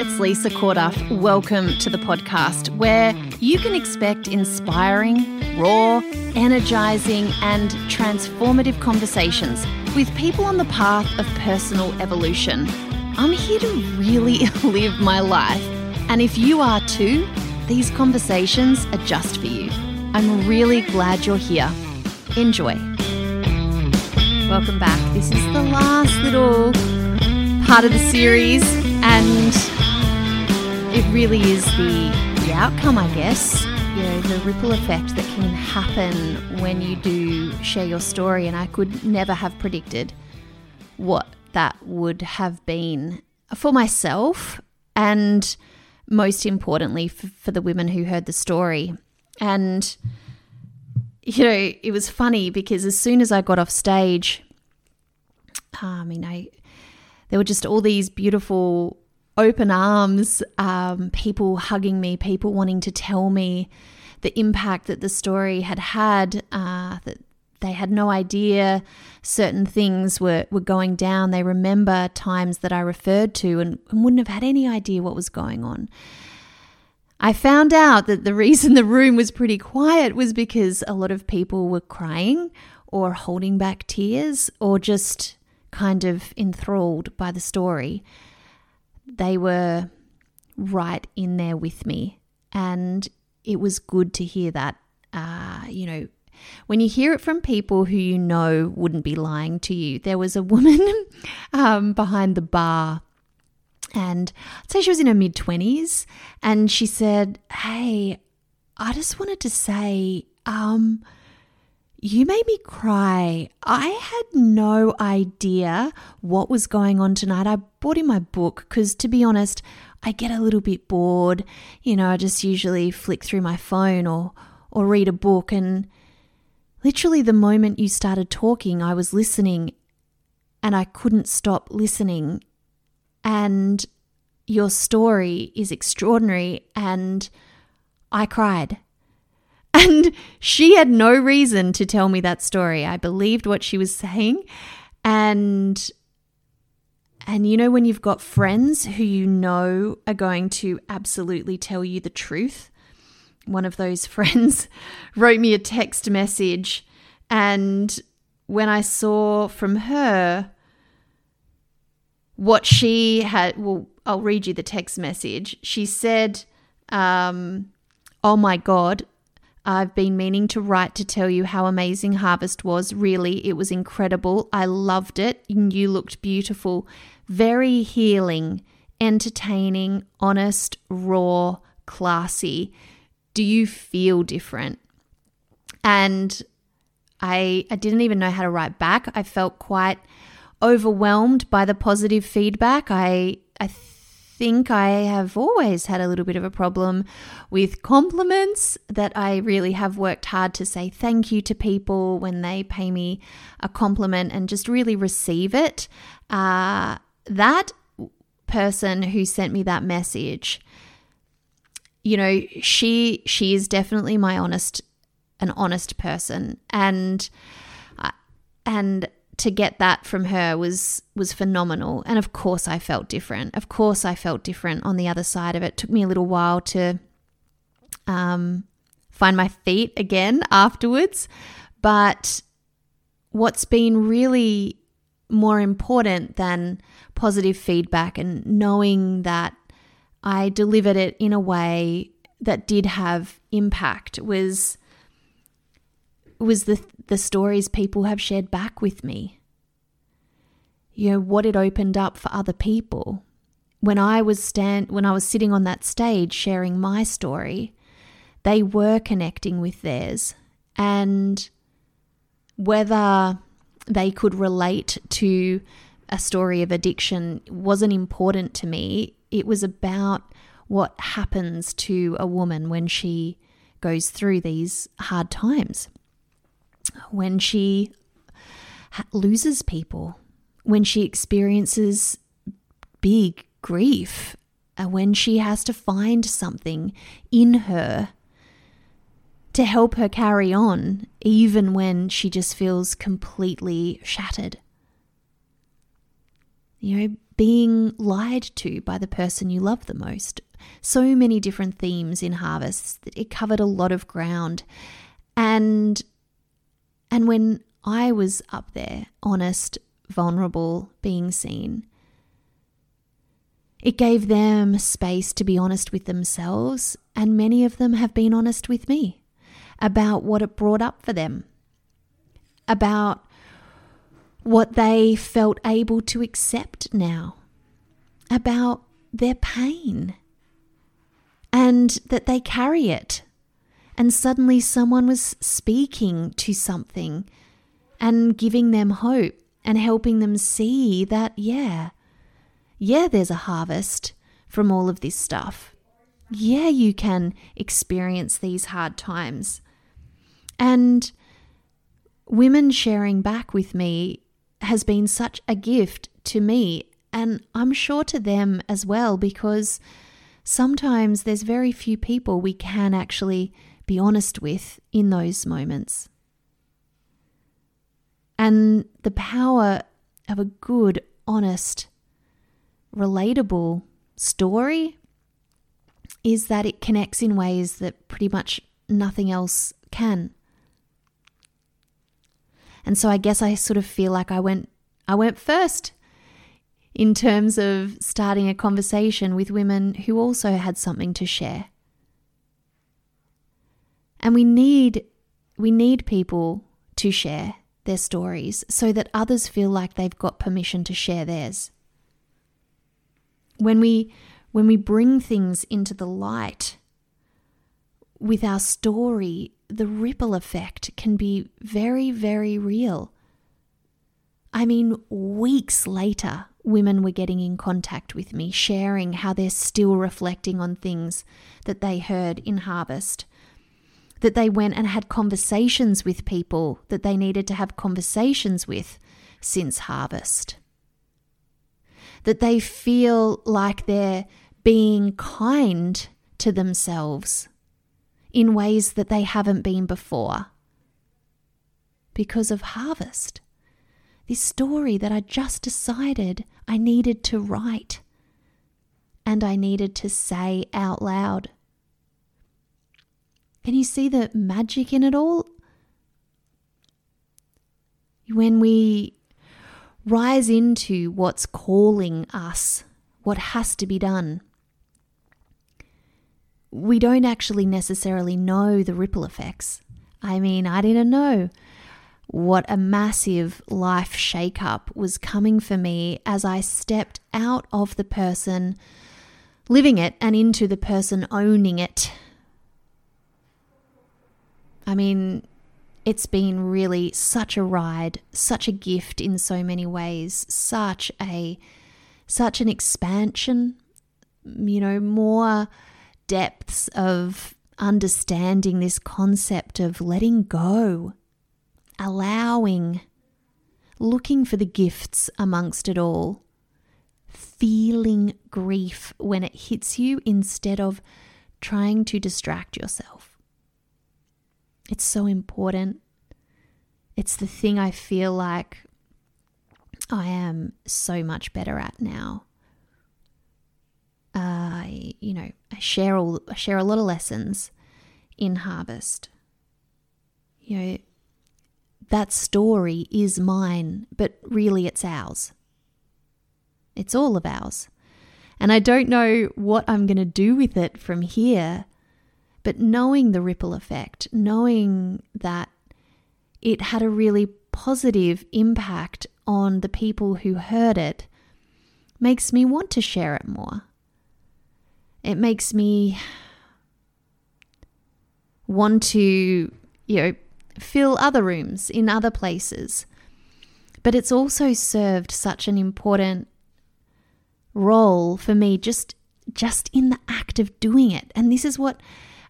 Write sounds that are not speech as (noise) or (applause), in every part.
it's Lisa Corduff. Welcome to the podcast where you can expect inspiring, raw, energizing, and transformative conversations with people on the path of personal evolution. I'm here to really (laughs) live my life, and if you are too, these conversations are just for you. I'm really glad you're here. Enjoy. Welcome back. This is the last little part of the series, and it really is the, the outcome, I guess. You know, the ripple effect that can happen when you do share your story, and I could never have predicted what that would have been for myself, and most importantly, for, for the women who heard the story. And you know, it was funny because as soon as I got off stage, I mean, I there were just all these beautiful open arms, um, people hugging me, people wanting to tell me the impact that the story had had, uh, that they had no idea certain things were, were going down. They remember times that I referred to and, and wouldn't have had any idea what was going on. I found out that the (laughs) reason the room was pretty quiet was because a lot of people were crying or holding back tears or just kind of enthralled by the story. They were right in there with me. And it was good to hear that. Uh, you know, when you hear it from people who you know wouldn't be lying to you, there was a woman (laughs) um, behind the bar. And I'd say she was in her mid 20s. And she said, Hey, I just wanted to say, um, you made me cry. I had no idea what was going on tonight. I bought in my book because, to be honest, I get a little bit bored. You know, I just usually flick through my phone or, or read a book. And literally, the moment you started talking, I was listening and I couldn't stop listening. And your story is extraordinary. And I cried. And she had no reason to tell me that story. I believed what she was saying. And and you know when you've got friends who you know are going to absolutely tell you the truth. One of those (laughs) friends wrote me a text message and when I saw from her what she had, well, I'll read you the text message. She said, um, Oh my God, I've been meaning to write to tell you how amazing Harvest was. Really, it was incredible. I loved it. You looked beautiful. Very healing, entertaining, honest, raw, classy. Do you feel different? And I I didn't even know how to write back. I felt quite overwhelmed by the positive feedback. I I think I have always had a little bit of a problem with compliments, that I really have worked hard to say thank you to people when they pay me a compliment and just really receive it. Uh, that person who sent me that message, you know, she she is definitely my honest an honest person and uh, and to get that from her was was phenomenal. And of course I felt different. Of course I felt different on the other side of it, it took me a little while to um, find my feet again (laughs) afterwards. But what's been really more important than positive feedback and knowing that I delivered it in a way that did have impact was was the the stories people have shared back with me. You know what it opened up for other people. When I was stand when I was sitting on that stage sharing my story, they were connecting with theirs and whether they could relate to a story of addiction wasn't important to me. It was about what happens to a woman when she goes through these hard times when she loses people, when she experiences big grief, uh, when she has to find something in her to help her carry on, even when she just feels completely shattered. You know, being lied to by the person you love the most. So many different themes in Harvest. It covered a lot of ground. And and when I was up there, honest, vulnerable, being seen, it gave them space to be honest with themselves, and many of them have been honest with me about what it brought up for them, about what they felt able to accept now, about their pain, and that they carry it. And suddenly someone was speaking to something and giving them hope and helping them see that, yeah, yeah, there's a harvest from all of this stuff. Yeah, you can experience these hard times. And women sharing back with me has been such a gift to me, and I'm sure to them as well, because sometimes there's very few people we can actually be honest with in those moments. And the power of a good, honest, relatable story is that it connects in ways that pretty much nothing else can. And so I guess I sort of feel like I went I went first in terms of starting a conversation with women who also had something to share. And we need we need people to share their stories so that others feel like they've got permission to share theirs. When we when we bring things into the light with our story, the ripple effect can be very, very real. I mean, weeks later, women were getting in contact with me, sharing how they're still reflecting on things that they heard in Harvest. That they went and had conversations with people that they needed to have conversations with since Harvest that they feel like they're being kind to themselves in ways that they haven't been before because of harvest. This story that I just decided I needed to write and I needed to say out loud. Can you see the magic in it all? When we rise into what's calling us, what has to be done. We don't actually necessarily know the ripple effects. I mean, I didn't know what a massive life shakeup was coming for me as I stepped out of the person living it and into the person owning it. I mean, it's been really such a ride, such a gift in so many ways, such a such an expansion, you know, more depths of understanding this concept of letting go, allowing, looking for the gifts amongst it all, feeling grief when it hits you instead of trying to distract yourself. It's so important. It's the thing I feel like I am so much better at now. I, you know, I share all I share a lot of lessons in Harvest. You know, that story is mine, but really it's ours. It's all of ours. And I don't know what I'm going to do with it from here but knowing the ripple effect, knowing that it had a really positive impact on the people who heard it, makes me want to share it more. It makes me want to, you know, fill other rooms in other places. But it's also served such an important role for me just just in the act of doing it. And this is what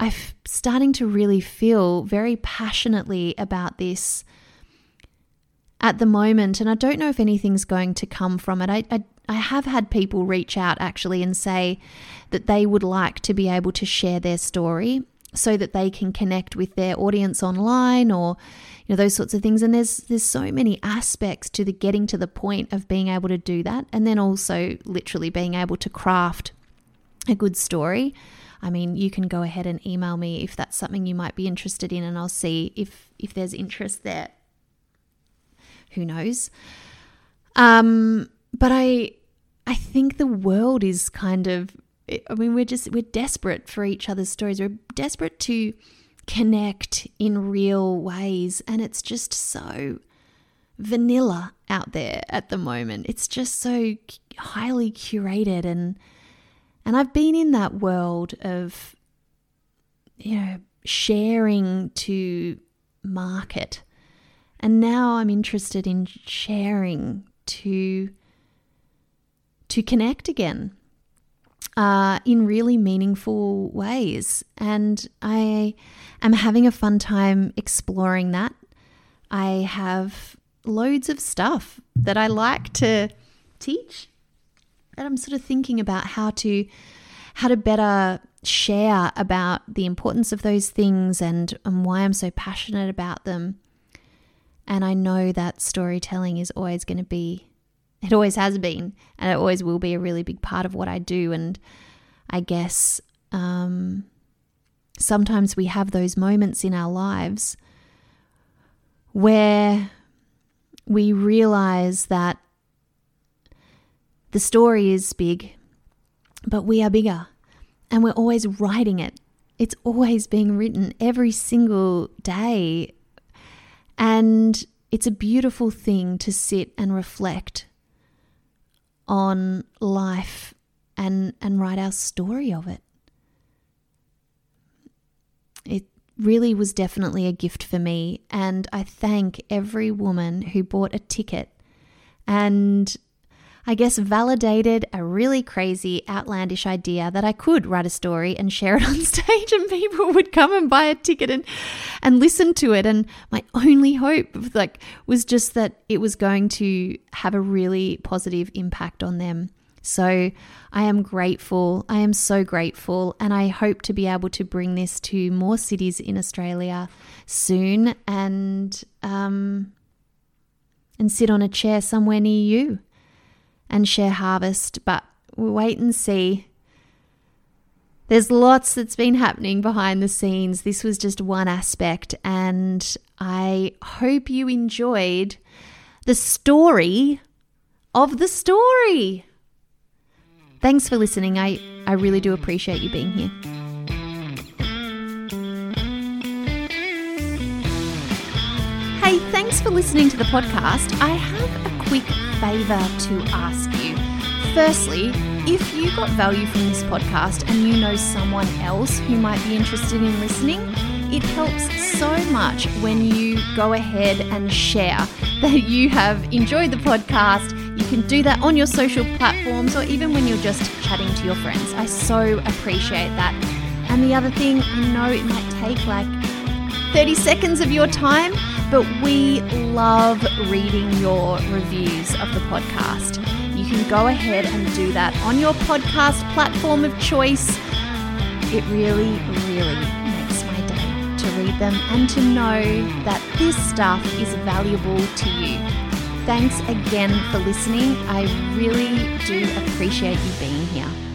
I'm starting to really feel very passionately about this at the moment. And I don't know if anything's going to come from it. I, I, I have had people reach out actually and say that they would like to be able to share their story so that they can connect with their audience online or you know those sorts of things and there's there's so many aspects to the getting to the point of being able to do that and then also literally being able to craft a good story I mean, you can go ahead and email me if that's something you might be interested in, and I'll see if if there's interest there. Who knows? Um, but I I think the world is kind of I mean, we're just we're desperate for each other's stories. We're desperate to connect in real ways, and it's just so vanilla out there at the moment. It's just so highly curated and and I've been in that world of you know sharing to market. And now I'm interested in sharing to to connect again uh, in really meaningful ways. And I am having a fun time exploring that. I have loads of stuff that I like to teach. And I'm sort of thinking about how to how to better share about the importance of those things and, and why I'm so passionate about them. And I know that storytelling is always going to be it always has been, and it always will be a really big part of what I do. And I guess um, sometimes we have those moments in our lives where we realize that the story is big, but we are bigger, and we're always writing it. It's always being written every single day. And it's a beautiful thing to sit and reflect on life and and write our story of it. It really was definitely a gift for me and I thank every woman who bought a ticket and I guess, validated a really crazy, outlandish idea that I could write a story and share it (laughs) on stage, and people would come and buy a ticket and and listen to it. And my only hope, like, was just that it was going to have a really positive impact on them. So I am grateful. I am so grateful. And I hope to be able to bring this to more cities in Australia soon and, um, and sit on a chair somewhere near you and share harvest, but we'll wait and see. There's lots that's been happening behind the scenes. This was just one aspect, and I hope you enjoyed the story of the story. Thanks for listening. I, I really do appreciate you being here. Hey, thanks for listening to the podcast. I have a quick favour to ask you. Firstly, if you got value from this podcast and you know someone else who might be interested in listening, it helps so much when you go ahead and share (laughs) that you have enjoyed the podcast. You can do that on your social platforms or even when you're just chatting to your friends. I so appreciate that. And the other thing, I know it might take like 30 seconds of your time, but we love reading your reviews of the podcast. You can go ahead and do that on your podcast platform of choice. It really, really makes my day to read them and to know that this stuff is valuable to you. Thanks again for listening. I really do appreciate you being here.